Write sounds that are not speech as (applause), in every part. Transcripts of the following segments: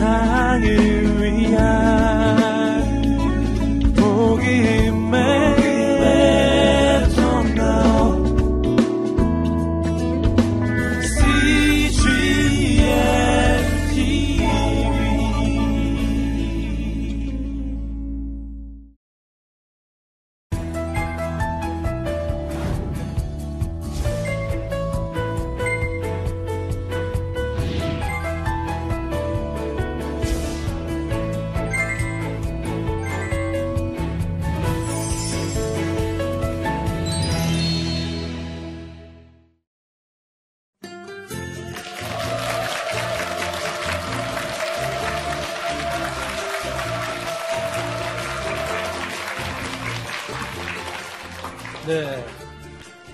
세상을 네.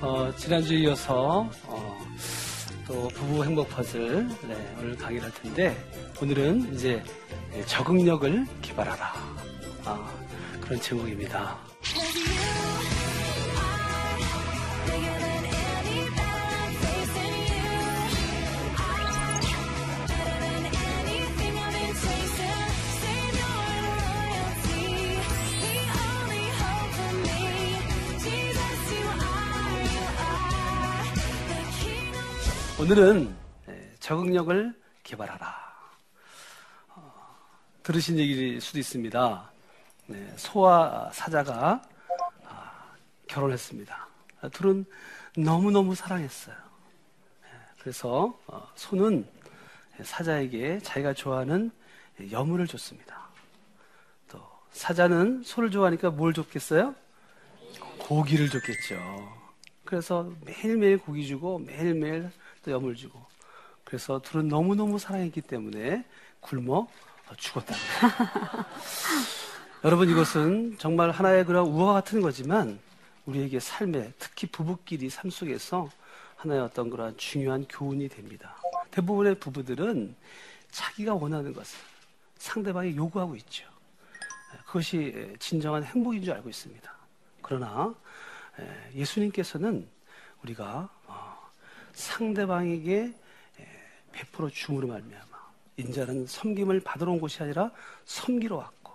어, 지난주에 이어서 어, 또 부부 행복 퍼즐 네, 오늘 강의를 할 텐데 오늘은 이제 적응력을 개발하라 아, 그런 제목입니다. 오늘은 적응력을 개발하라. 어, 들으신 얘기일 수도 있습니다. 네, 소와 사자가 아, 결혼했습니다. 둘은 너무너무 사랑했어요. 네, 그래서 어, 소는 사자에게 자기가 좋아하는 여물을 줬습니다. 또 사자는 소를 좋아하니까 뭘 줬겠어요? 고기를 줬겠죠. 그래서 매일매일 고기 주고 매일매일 또 염을 주고 그래서 둘은 너무너무 사랑했기 때문에 굶어 죽었다. (laughs) 여러분 이것은 정말 하나의 그런 우화 같은 거지만 우리에게 삶에 특히 부부끼리 삶 속에서 하나의 어떤 그런 중요한 교훈이 됩니다. 대부분의 부부들은 자기가 원하는 것을 상대방이 요구하고 있죠. 그것이 진정한 행복인 줄 알고 있습니다. 그러나 예수님께서는 우리가 상대방에게 베풀어 줌으로 말미암아. 인자는 섬김을 받으러 온 곳이 아니라 섬기러 왔고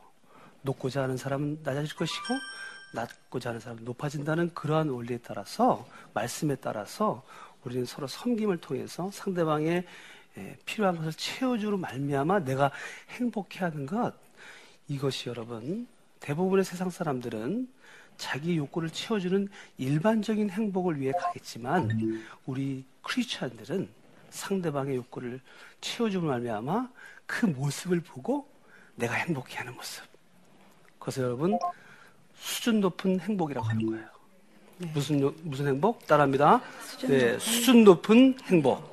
높고자 하는 사람은 낮아질 것이고 낮고자 하는 사람은 높아진다는 그러한 원리에 따라서 말씀에 따라서 우리는 서로 섬김을 통해서 상대방의 필요한 것을 채워주로 말미암아 내가 행복해하는 것. 이것이 여러분 대부분의 세상 사람들은 자기 욕구를 채워주는 일반적인 행복을 위해 가겠지만 우리 크리스천들은 상대방의 욕구를 채워주면 말미암아 그 모습을 보고 내가 행복해하는 모습. 그래서 여러분 수준 높은 행복이라고 하는 거예요. 네. 무슨 무슨 행복? 따라합니다. 수준, 네, 높은. 수준 높은 행복.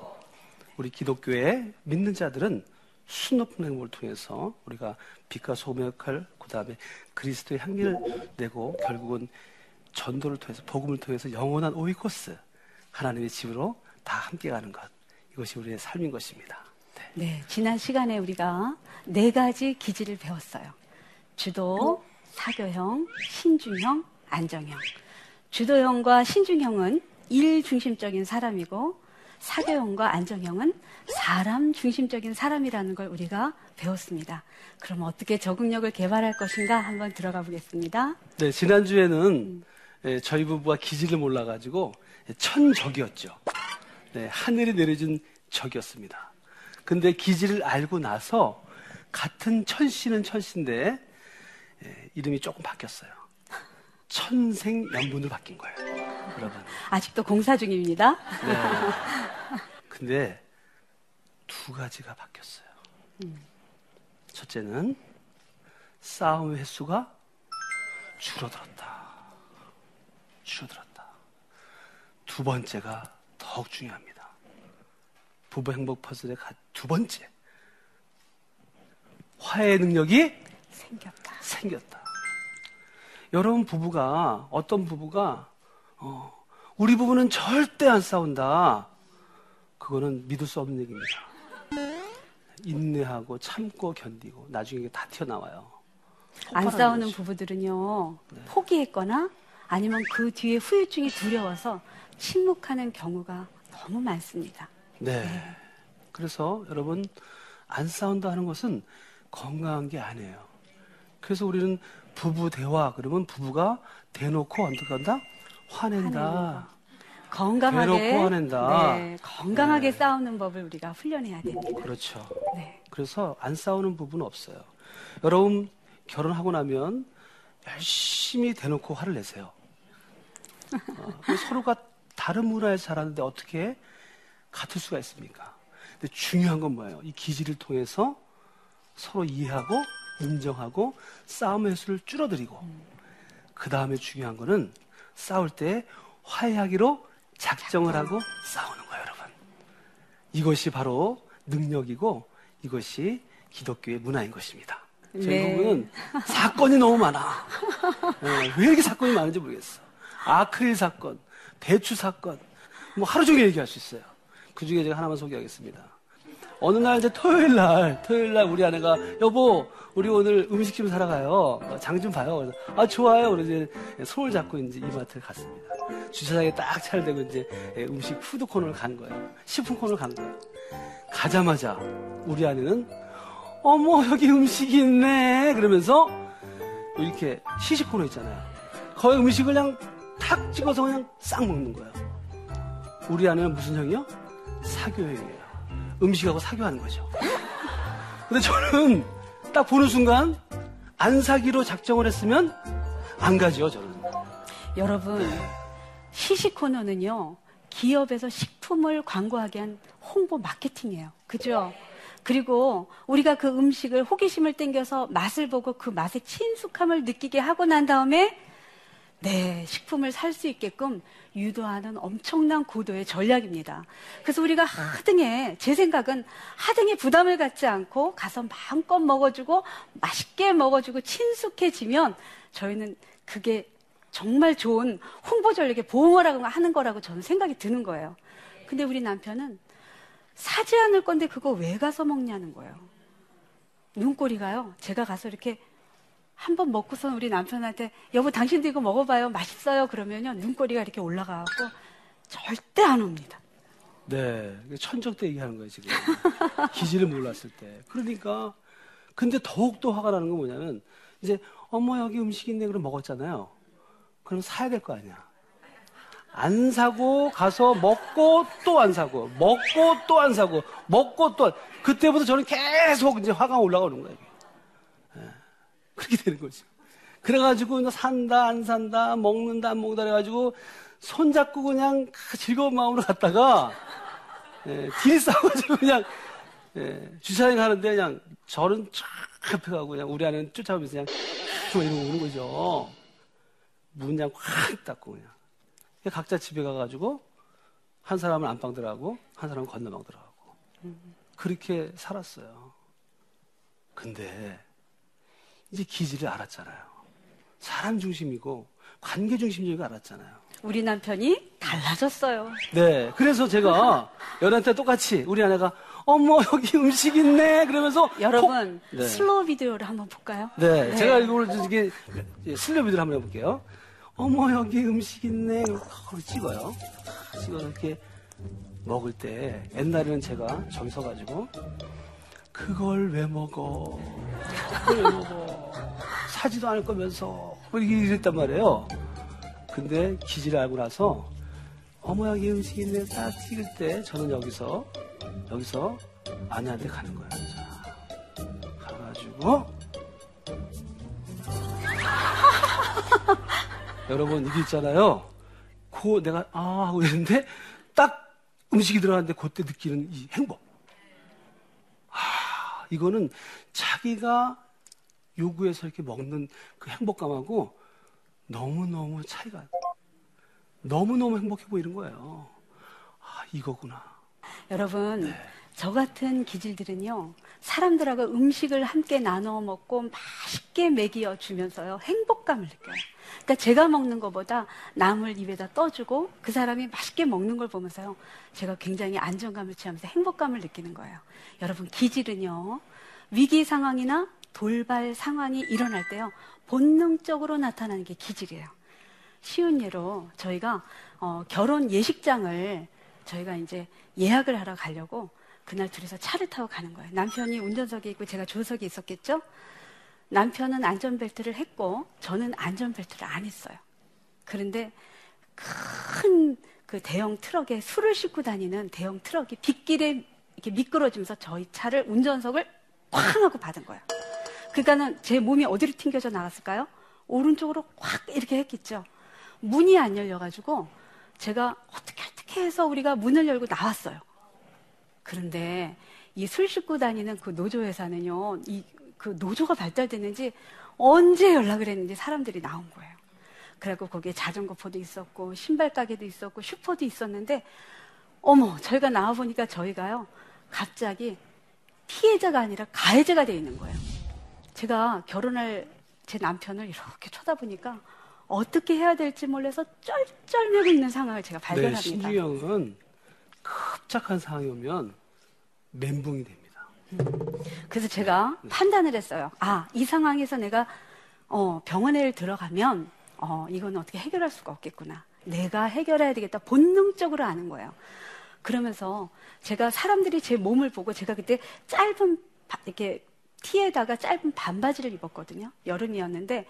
우리 기독교의 믿는 자들은 수준 높은 행복을 통해서 우리가 빛과 소금의 역할, 그 다음에 그리스도의 향기를 내고 결국은 전도를 통해서 복음을 통해서 영원한 오이코스 하나님의 집으로 다 함께 가는 것 이것이 우리의 삶인 것입니다. 네. 네, 지난 시간에 우리가 네 가지 기질을 배웠어요. 주도, 사교형, 신중형, 안정형. 주도형과 신중형은 일 중심적인 사람이고 사교형과 안정형은 사람 중심적인 사람이라는 걸 우리가 배웠습니다. 그럼 어떻게 적응력을 개발할 것인가 한번 들어가 보겠습니다. 네, 지난주에는 음. 저희 부부가 기질을 몰라가지고 천적이었죠. 네, 하늘이 내려준 적이었습니다. 근데 기질을 알고 나서 같은 천씨는 천씨인데 예, 이름이 조금 바뀌었어요. 천생 연분으로 바뀐 거예요. 여러분. 아직도 공사 중입니다. 네. 근데 두 가지가 바뀌었어요. 음. 첫째는 싸움 횟수가 줄어들었다. 줄어들었다. 두 번째가 더욱 중요합니다. 부부 행복 퍼즐의 두 번째. 화해 능력이 생겼다. 생겼다. 여러분 부부가 어떤 부부가 어, 우리 부부는 절대 안 싸운다. 그거는 믿을 수 없는 얘기입니다. 인내하고 참고 견디고 나중에 다 튀어나와요. 안 싸우는 것이. 부부들은요 네. 포기했거나 아니면 그 뒤에 후유증이 두려워서 침묵하는 경우가 너무 많습니다. 네. 네. 그래서 여러분 안 싸운다 하는 것은 건강한 게 아니에요. 그래서 우리는 부부 대화 그러면 부부가 대놓고 어떻게 한다? 화낸다. 화낸다. 건강하게 대놓고 화낸다. 네, 건강하게 네. 싸우는 법을 우리가 훈련해야 됩니다. 그렇죠. 네. 그래서 안 싸우는 부분은 없어요. 여러분 결혼하고 나면 열심히 대놓고 화를 내세요. 어, 서로가 다른 문화에서 자랐는데 어떻게 같을 수가 있습니까? 근데 중요한 건 뭐예요? 이 기지를 통해서 서로 이해하고 인정하고 싸움의 횟수를 줄어들이고 그 다음에 중요한 거는 싸울 때 화해하기로 작정을 하고 싸우는 거예요, 여러분. 이것이 바로 능력이고 이것이 기독교의 문화인 것입니다. 저희 네. 부부는 사건이 너무 많아. 예, 왜 이렇게 사건이 많은지 모르겠어. 아크릴 사건, 배추 사건, 뭐 하루 종일 얘기할 수 있어요. 그 중에 제가 하나만 소개하겠습니다. 어느 날 이제 토요일 날, 토요일 날 우리 아내가 여보, 우리 오늘 음식 좀 사러 가요. 장 좀 봐요. 아 좋아요. 그래서 이제 손을 잡고 이제 이마트를 갔습니다. 주차장에 딱 차를 대고 이제 음식 푸드 코너를 간 거예요. 식품 코너를 간 거예요. 가자마자 우리 아내는 어머 여기 음식이 있네 그러면서 이렇게 시식 코너 있잖아요. 거기 음식을 그냥 탁 찍어서 그냥 싹 먹는 거예요. 우리 아내는 무슨 형이요? 사교형이에요. 음식하고 사교하는 거죠. 근데 저는 딱 보는 순간 안 사기로 작정을 했으면 안 가죠 저는. 여러분, 시식 코너는요, 기업에서 식품을 광고하게 한 홍보 마케팅이에요. 그죠? 그리고 우리가 그 음식을 호기심을 땡겨서 맛을 보고 그 맛의 친숙함을 느끼게 하고 난 다음에 네, 식품을 살 수 있게끔 유도하는 엄청난 고도의 전략입니다. 그래서 우리가 하등에, 제 생각은 하등에 부담을 갖지 않고 가서 마음껏 먹어주고 맛있게 먹어주고 친숙해지면 저희는 그게 정말 좋은 홍보 전략의 보응어라고 하는 거라고 저는 생각이 드는 거예요. 근데 우리 남편은 사지 않을 건데 그거 왜 가서 먹냐는 거예요. 눈꼬리가요. 제가 가서 이렇게 한 번 먹고선 우리 남편한테 여보 당신도 이거 먹어봐요 맛있어요 그러면요 눈꼬리가 이렇게 올라가고 절대 안 옵니다. 네, 천적 때 얘기하는 거예요 지금 (laughs) 기지를 몰랐을 때. 그러니까 근데 더욱 더 화가 나는 건 뭐냐면 이제 어머 여기 음식 있네 그럼 먹었잖아요. 그럼 사야 될 거 아니야. 안 사고 가서 먹고 또 안 사고 먹고 또 안 사고 먹고 또 안- 그때부터 저는 계속 이제 화가 올라가는 거예요. 예. 그렇게 되는 거죠. 그래가지고 산다 안 산다 먹는다 안 먹는다 그래가지고 손잡고 그냥 그 즐거운 마음으로 갔다가 예, 딜 싸워가지고 그냥 예, 주차장에 가는데 그냥 저는 쫙 옆에 가고 그냥 우리 아내는 쫓아오면서 그냥 좀 이러고 오는 거죠. 문 그냥 확 닫고 그냥. 각자 집에 가가지고 한 사람은 안방 들어가고 한 사람은 건너방 들어가고 그렇게 살았어요. 근데 이제 기지를 알았잖아요. 사람 중심이고 관계 중심적인 거 알았잖아요. 우리 남편이 달라졌어요. 네. 그래서 제가 (laughs) 연애한테 똑같이 우리 아내가 어머 여기 음식 있네 그러면서 여러분 콕- 네. 슬로우 비디오를 한번 볼까요? 네, 제가 이걸 이게 슬로비들 한번 해볼게요. 어머 여기 음식 있네. 그걸 찍어요. 찍어서 이렇게 먹을 때 옛날에는 제가 저기 서가지고 그걸 왜 먹어? 그걸 왜 먹어? 사지도 않을 거면서 뭐 이렇게 이랬단 말이에요. 근데 기지를 알고 나서 어머 여기 음식 있네 딱 찍을 때 저는 여기서 여기서 아내한테 가는 거예요. 자, 가가지고 (laughs) 여러분 이게 있잖아요. 그 내가 아 하고 있는데 딱 음식이 들어갔는데 그때 느끼는 이 행복. 아 이거는 자기가 요구해서 이렇게 먹는 그 행복감하고 너무 너무 차이가 너무 너무 행복해 보이는 거예요. 아 이거구나. 여러분, 네. 저 같은 기질들은요, 사람들하고 음식을 함께 나눠 먹고 맛있게 먹여 주면서요, 행복감을 느껴요. 그러니까 제가 먹는 것보다 남을 입에다 떠주고 그 사람이 맛있게 먹는 걸 보면서요, 제가 굉장히 안정감을 취하면서 행복감을 느끼는 거예요. 여러분, 기질은요, 위기 상황이나 돌발 상황이 일어날 때요, 본능적으로 나타나는 게 기질이에요. 쉬운 예로 저희가 어, 결혼 예식장을 저희가 이제 예약을 하러 가려고 그날 둘이서 차를 타고 가는 거예요. 남편이 운전석에 있고 제가 조석에 있었겠죠? 남편은 안전벨트를 했고 저는 안전벨트를 안 했어요. 그런데 큰 그 대형 트럭에 술을 싣고 다니는 대형 트럭이 빗길에 이렇게 미끄러지면서 저희 차를 운전석을 쾅 하고 받은 거예요. 그러니까는 제 몸이 어디로 튕겨져 나갔을까요? 오른쪽으로 확 이렇게 했겠죠. 문이 안 열려가지고 제가 어떻게 어떻게 해서 우리가 문을 열고 나왔어요. 그런데 이 술 싣고 다니는 그 노조 회사는요, 이 그 노조가 발달됐는지 언제 연락을 했는지 사람들이 나온 거예요. 그리고 거기에 자전거 포도 있었고 신발 가게도 있었고 슈퍼도 있었는데 어머 저희가 나와 보니까 저희가요 갑자기 피해자가 아니라 가해자가 돼 있는 거예요. 제가 결혼할 제 남편을 이렇게 쳐다보니까 어떻게 해야 될지 몰라서 쩔쩔매고 있는 상황을 제가 네, 발견합니다. 신중형은 급작한 상황이 오면 멘붕이 됩니다. 그래서 제가 판단을 했어요. 아, 이 상황에서 내가 어, 병원에 들어가면 어, 이거는 어떻게 해결할 수가 없겠구나. 내가 해결해야 되겠다. 본능적으로 아는 거예요. 그러면서 제가 사람들이 제 몸을 보고 제가 그때 짧은 바- 이렇게 티에다가 짧은 반바지를 입었거든요. 여름이었는데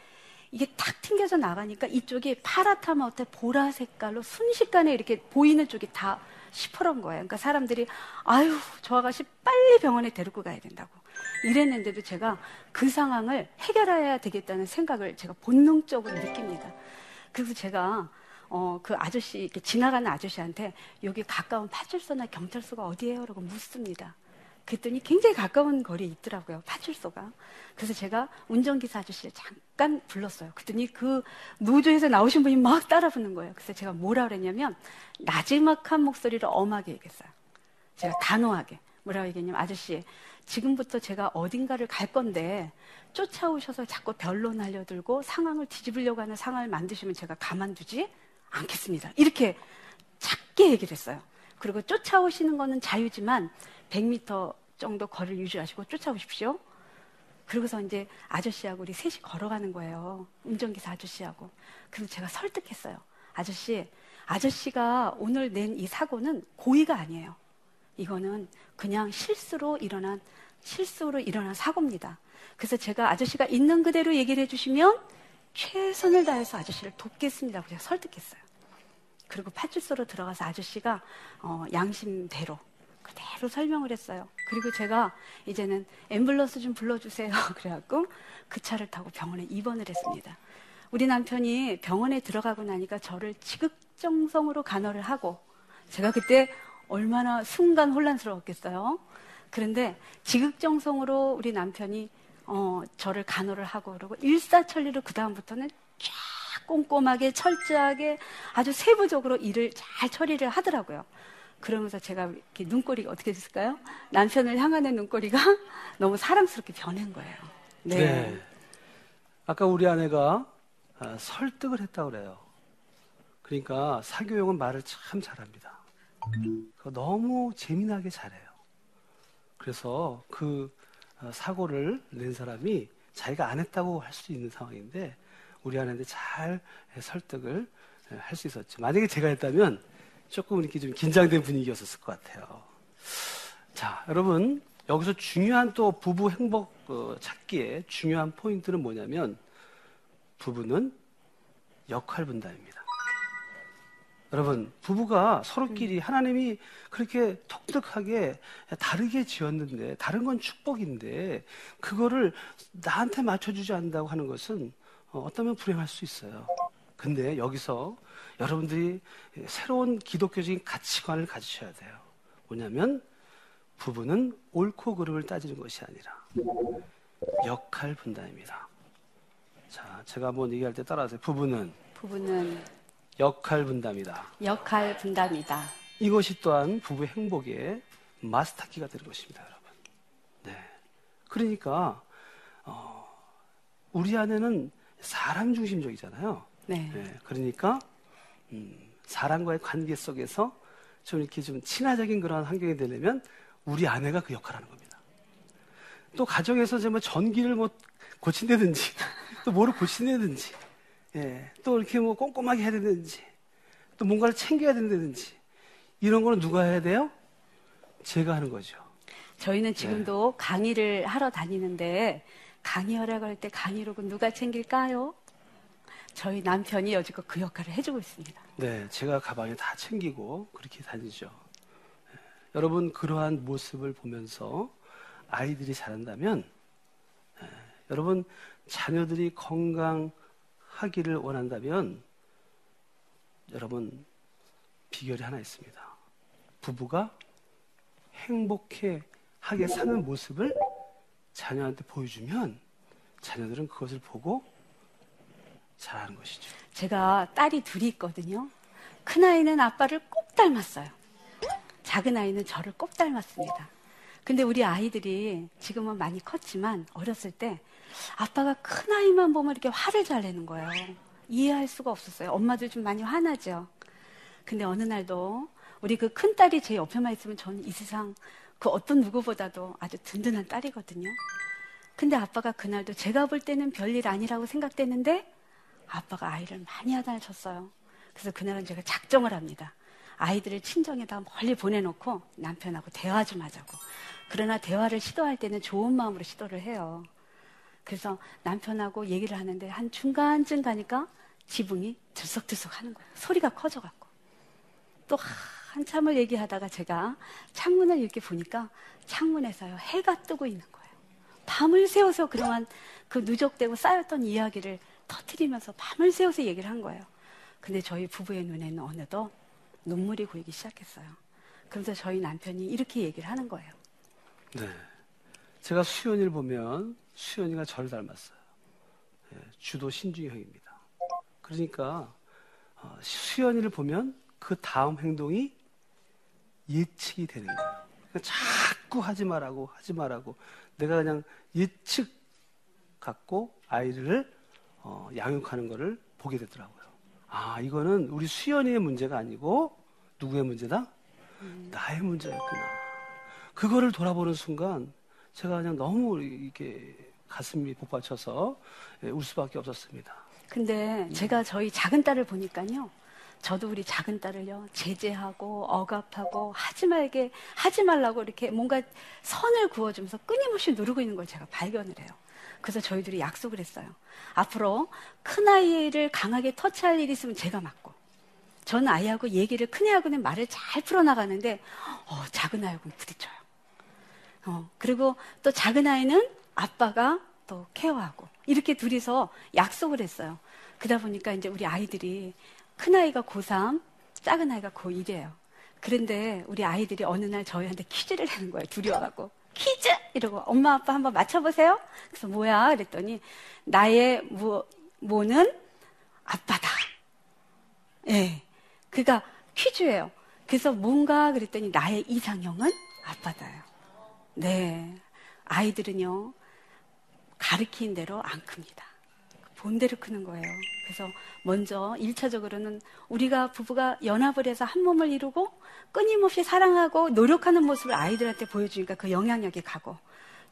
이게 탁 튕겨져 나가니까 이쪽이 파랗다 못해 보라 색깔로 순식간에 이렇게 보이는 쪽이 다 시퍼런 거예요. 그러니까 사람들이 아유 저 아가씨 빨리 병원에 데리고 가야 된다고 이랬는데도 제가 그 상황을 해결해야 되겠다는 생각을 제가 본능적으로 느낍니다. 그래서 제가 어, 그 아저씨, 이렇게 지나가는 아저씨한테 여기 가까운 파출소나 경찰서가 어디예요? 라고 묻습니다. 그랬더니 굉장히 가까운 거리에 있더라고요. 파출소가. 그래서 제가 운전기사 아저씨를 잠깐 불렀어요. 그랬더니 그 노조에서 나오신 분이 막 따라 붙는 거예요. 그래서 제가 뭐라 그랬냐면 나지막한 목소리로 엄하게 얘기했어요. 제가 단호하게. 뭐라고 얘기했냐면 아저씨 지금부터 제가 어딘가를 갈 건데 쫓아오셔서 자꾸 변론 하려들고 상황을 뒤집으려고 하는 상황을 만드시면 제가 가만두지 않겠습니다. 이렇게 작게 얘기를 했어요. 그리고 쫓아오시는 거는 자유지만 100m 정도 거리를 유지하시고 쫓아오십시오. 그러고서 이제 아저씨하고 우리 셋이 걸어가는 거예요. 운전기사 아저씨하고. 그래서 제가 설득했어요. 아저씨, 아저씨가 오늘 낸 이 사고는 고의가 아니에요. 이거는 그냥 실수로 일어난, 실수로 일어난 사고입니다. 그래서 제가 아저씨가 있는 그대로 얘기를 해주시면 최선을 다해서 아저씨를 돕겠습니다. 제가 설득했어요. 그리고 파출소로 들어가서 아저씨가 어, 양심대로 그대로 설명을 했어요. 그리고 제가 이제는 앰뷸런스 좀 불러주세요. (laughs) 그래갖고 그 차를 타고 병원에 입원을 했습니다. 우리 남편이 병원에 들어가고 나니까 저를 지극정성으로 간호를 하고 제가 그때 얼마나 순간 혼란스러웠겠어요. 그런데 지극정성으로 우리 남편이 어, 저를 간호를 하고 그러고 일사천리로 그 다음부터는 쫙 꼼꼼하게 철저하게 아주 세부적으로 일을 잘 처리를 하더라고요. 그러면서 제가 눈꼬리가 어떻게 됐을까요? 남편을 향하는 눈꼬리가 (laughs) 너무 사랑스럽게 변한 거예요. 네. 아까 우리 아내가 아, 설득을 했다고 그래요. 그러니까 사교용은 말을 참 잘합니다. 너무 재미나게 잘해요. 그래서 그 어, 사고를 낸 사람이 자기가 안 했다고 할 수 있는 상황인데 우리 아내한테 잘 설득을 할 수 있었죠. 만약에 제가 했다면 조금 이렇게 좀 긴장된 분위기였을 것 같아요. 자, 여러분 여기서 중요한 또 부부 행복 어, 찾기에 중요한 포인트는 뭐냐면 부부는 역할 분담입니다. 여러분, 부부가 서로끼리 하나님이 그렇게 독특하게 다르게 지었는데, 다른 건 축복인데, 그거를 나한테 맞춰주지 않는다고 하는 것은 어, 어쩌면 불행할 수 있어요. 근데 여기서 여러분들이 새로운 기독교적인 가치관을 가지셔야 돼요. 뭐냐면, 부부는 옳고 그름을 따지는 것이 아니라, 역할 분담입니다. 자, 제가 한번 얘기할 때 따라하세요. 부부는 부부는 역할 분담이다. 역할 분담이다. 이것이 또한 부부의 행복의 마스터키가 되는 것입니다, 여러분. 네. 그러니까, 어, 우리 아내는 사람 중심적이잖아요. 네. 네, 그러니까, 음, 사람과의 관계 속에서 좀 이렇게 좀 친화적인 그런 환경이 되려면 우리 아내가 그 역할을 하는 겁니다. 또 가정에서 정말 전기를 뭐 고친다든지 (laughs) 또 뭐를 고친다든지 예, 또 이렇게 뭐 꼼꼼하게 해야 되는지 또 뭔가를 챙겨야 된다든지 이런 거는 누가 해야 돼요? 제가 하는 거죠. 저희는 지금도 강의를 하러 다니는데 강의 허락할 때 강의록은 누가 챙길까요? 저희 남편이 여지껏 그 역할을 해주고 있습니다. 네, 제가 가방에 다 챙기고 그렇게 다니죠. 예, 여러분 그러한 모습을 보면서 아이들이 자란다면 예, 여러분 자녀들이 건강하기를 원한다면 여러분 비결이 하나 있습니다. 부부가 행복해 하게 사는 모습을 자녀한테 보여주면 자녀들은 그것을 보고 잘하는 것이죠. 제가 딸이 둘이 있거든요. 큰 아이는 아빠를 꼭 닮았어요. 작은 아이는 저를 꼭 닮았습니다. 근데 우리 아이들이 지금은 많이 컸지만 어렸을 때 아빠가 큰 아이만 보면 이렇게 화를 잘 내는 거예요. 이해할 수가 없었어요. 엄마들 좀 많이 화나죠. 근데 어느 날도 우리 그 큰 딸이 제 옆에만 있으면 저는 이 세상 그 어떤 누구보다도 아주 든든한 딸이거든요. 근데 아빠가 그날도 제가 볼 때는 별일 아니라고 생각됐는데 아빠가 아이를 많이 하다쳤어요. 그래서 그날은 제가 작정을 합니다. 아이들을 친정에다 멀리 보내놓고 남편하고 대화 좀 하자고. 그러나 대화를 시도할 때는 좋은 마음으로 시도를 해요. 그래서 남편하고 얘기를 하는데 한 중간쯤 가니까 지붕이 들썩들썩 하는 거예요. 소리가 커져갖고. 또 한참을 얘기하다가 제가 창문을 이렇게 보니까 창문에서요 해가 뜨고 있는 거예요. 밤을 새워서 그동안 그 누적되고 쌓였던 이야기를 터트리면서 밤을 새워서 얘기를 한 거예요. 근데 저희 부부의 눈에는 어느덧 눈물이 고이기 시작했어요. 그래서 저희 남편이 이렇게 얘기를 하는 거예요. 네. 제가 수연이를 보면 수연이가 저를 닮았어요. 예, 주도 신중이 형입니다. 그러니까 어, 수연이를 보면 그 다음 행동이 예측이 되는 거예요. 그러니까 자꾸 하지 말라고 하지 말라고 내가 그냥 예측 갖고 아이를 어, 양육하는 것을 보게 되더라고요. 아 이거는 우리 수연이의 문제가 아니고 누구의 문제다? 음. 나의 문제였구나. 그거를 돌아보는 순간 제가 그냥 너무 이게 가슴이 복받쳐서 예, 울 수밖에 없었습니다. 근데 제가 저희 작은 딸을 보니까요. 저도 우리 작은 딸을요 제재하고 억압하고 하지 말게 하지 말라고 이렇게 뭔가 선을 그어주면서 끊임없이 누르고 있는 걸 제가 발견을 해요. 그래서 저희들이 약속을 했어요. 앞으로 큰 아이를 강하게 터치할 일이 있으면 제가 맡고 저는 아이하고 얘기를 큰 애하고는 말을 잘 풀어나가는데 어, 작은 아이하고는 부딪혀요. 어, 그리고 또 작은 아이는 아빠가 또 케어하고 이렇게 둘이서 약속을 했어요. 그러다 보니까 이제 우리 아이들이 큰아이가 고3, 작은 아이가 고1이에요. 그런데 우리 아이들이 어느 날 저희한테 퀴즈를 내는 거예요. 와갖고. 퀴즈! 이러고 엄마 아빠 한번 맞춰보세요. 그래서 뭐야? 그랬더니 나의 뭐, 뭐는 아빠다. 예. 네. 그가 퀴즈예요. 그래서 뭔가 그랬더니 나의 이상형은 아빠다요. 네. 아이들은요, 가르친 대로 안 큽니다. 본대로 크는 거예요. 그래서 먼저 1차적으로는 우리가 부부가 연합을 해서 한 몸을 이루고 끊임없이 사랑하고 노력하는 모습을 아이들한테 보여주니까 그 영향력이 가고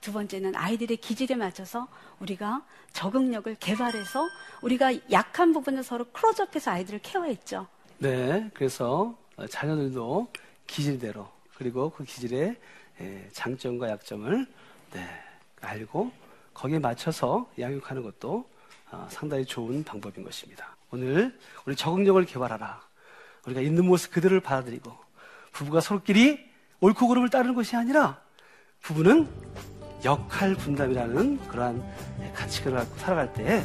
두 번째는 아이들의 기질에 맞춰서 우리가 적응력을 개발해서 우리가 약한 부분을 서로 클로즈업해서 아이들을 케어했죠. 네, 그래서 자녀들도 기질대로 그리고 그 기질의 장점과 약점을 네, 알고 거기에 맞춰서 양육하는 것도 어, 상당히 좋은 방법인 것입니다. 오늘 우리 적응력을 개발하라. 우리가 있는 모습 그대로를 받아들이고 부부가 서로끼리 옳고 그름을 따르는 것이 아니라 부부는 역할 분담이라는 그러한 가치관을 갖고 살아갈 때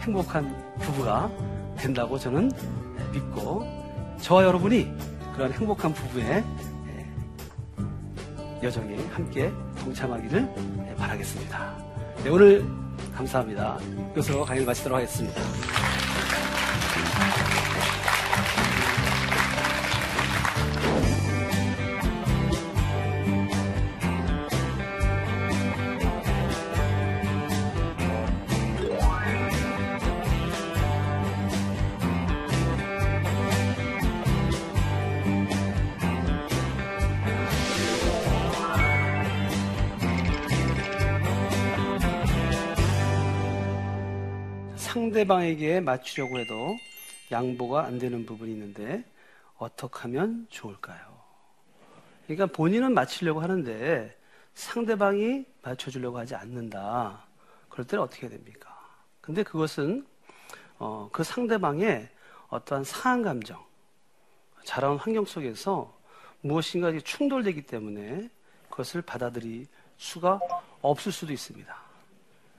행복한 부부가 된다고 저는 믿고 저와 여러분이 그러한 행복한 부부의 여정에 함께 동참하기를 바라겠습니다. 네, 오늘 감사합니다. 이것으로 강의를 마치도록 하겠습니다. 상대방에게 맞추려고 해도 양보가 안 되는 부분이 있는데 어떻게 하면 좋을까요? 그러니까 본인은 맞추려고 하는데 상대방이 맞춰주려고 하지 않는다. 그럴 때는 어떻게 해야 됩니까? 근데 그것은 어, 그 상대방의 어떠한 상한 감정, 자라온 환경 속에서 무엇인가 충돌되기 때문에 그것을 받아들일 수가 없을 수도 있습니다.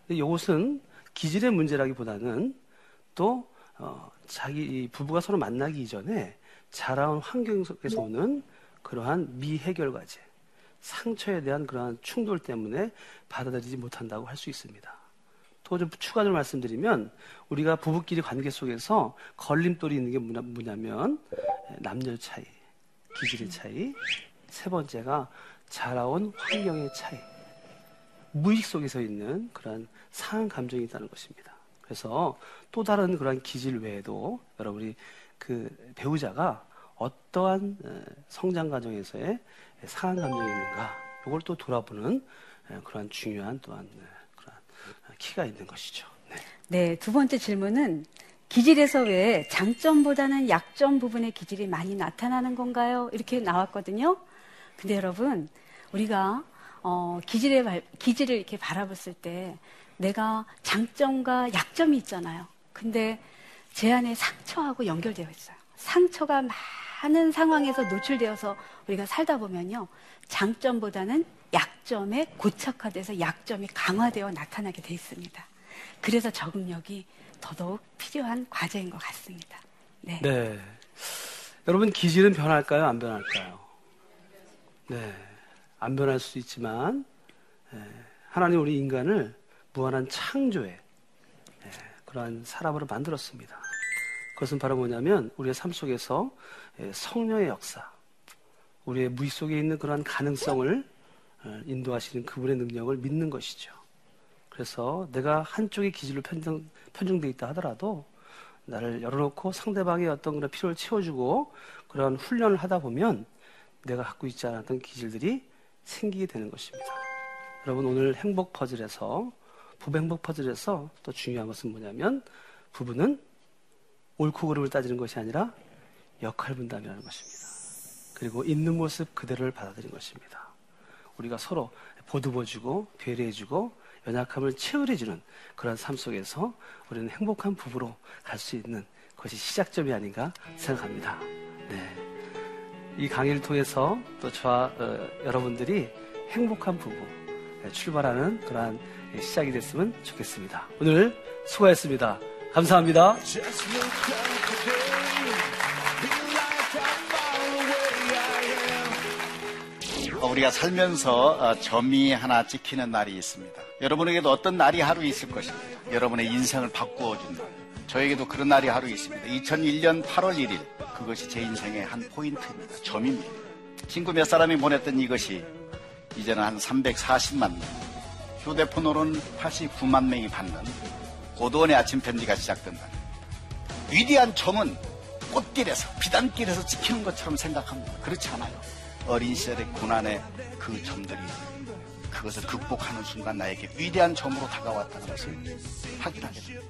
이것은 기질의 문제라기보다는 또 어, 자기 부부가 서로 만나기 이전에 자라온 환경 속에서 오는 그러한 미해결 과제, 상처에 대한 그러한 충돌 때문에 받아들이지 못한다고 할 수 있습니다. 또 좀 추가적으로 말씀드리면 우리가 부부끼리 관계 속에서 걸림돌이 있는 게 뭐냐면 남녀 차이, 기질의 차이, 세 번째가 자라온 환경의 차이, 무의식 속에서 있는 그러한 상한 감정이 있다는 것입니다. 그래서 또 다른 그러한 기질 외에도 여러분이 그 배우자가 어떠한 성장 과정에서의 상한 감정이 있는가, 이걸 또 돌아보는 그러한 중요한 또한 키가 있는 것이죠. 네. 네, 두 번째 질문은 기질에서 왜 장점보다는 약점 부분의 기질이 많이 나타나는 건가요? 이렇게 나왔거든요. 근데 여러분, 우리가 어, 기질의 발, 기질을 이렇게 바라봤을 때 내가 장점과 약점이 있잖아요. 근데 제 안에 상처하고 연결되어 있어요. 상처가 많은 상황에서 노출되어서 우리가 살다 보면요. 장점보다는 약점에 고착화돼서 약점이 강화되어 나타나게 돼 있습니다. 그래서 적응력이 더더욱 필요한 과제인 것 같습니다. 네. 네. 여러분 기질은 변할까요? 안 변할까요? 네. 안 변할 수 있지만 네. 하나님 우리 인간을 무한한 창조의 네. 그러한 사람으로 만들었습니다. 그것은 바로 뭐냐면 우리의 삶 속에서 예, 성령의 역사, 우리의 무의 속에 있는 그러한 가능성을 어, 인도하시는 그분의 능력을 믿는 것이죠. 그래서 내가 한쪽의 기질로 편중, 편중돼 있다 하더라도 나를 열어놓고 상대방의 어떤 그런 필요를 채워주고 그런 훈련을 하다 보면 내가 갖고 있지 않았던 기질들이 생기게 되는 것입니다. 여러분 오늘 행복 퍼즐에서 부부 행복 퍼즐에서 또 중요한 것은 뭐냐면 부부는 옳고 그름을 따지는 것이 아니라 역할 분담이라는 것입니다. 그리고 있는 모습 그대로를 받아들이는 것입니다. 우리가 서로 보듬어주고 배려해주고 연약함을 채울해주는 그런 삶 속에서 우리는 행복한 부부로 갈 수 있는 것이 시작점이 아닌가 생각합니다. 네. 이 강의를 통해서 또 저와 어, 여러분들이 행복한 부부 출발하는 그러한 시작이 됐으면 좋겠습니다. 오늘 수고하셨습니다. 감사합니다. 우리가 살면서 어, 점이 하나 찍히는 날이 있습니다. 여러분에게도 어떤 날이 하루 있을 것입니다. 여러분의 인생을 바꾸어 준 날. 저에게도 그런 날이 하루 있습니다. 2001년 8월 1일. 그것이 제 인생의 한 포인트입니다. 점입니다. 친구 몇 사람이 보냈던 이것이 이제는 한 340만 명. 휴대폰으로는 89만 명이 받는 고도원의 아침 편지가 시작된다. 위대한 점은 꽃길에서 비단길에서 지키는 것처럼 생각합니다. 그렇지 않아요. 어린 시절의 고난의 그 점들이 그것을 극복하는 순간 나에게 위대한 점으로 다가왔다는 것을 확인하게 됩니다.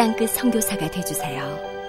땅끝 성교사가 되주세요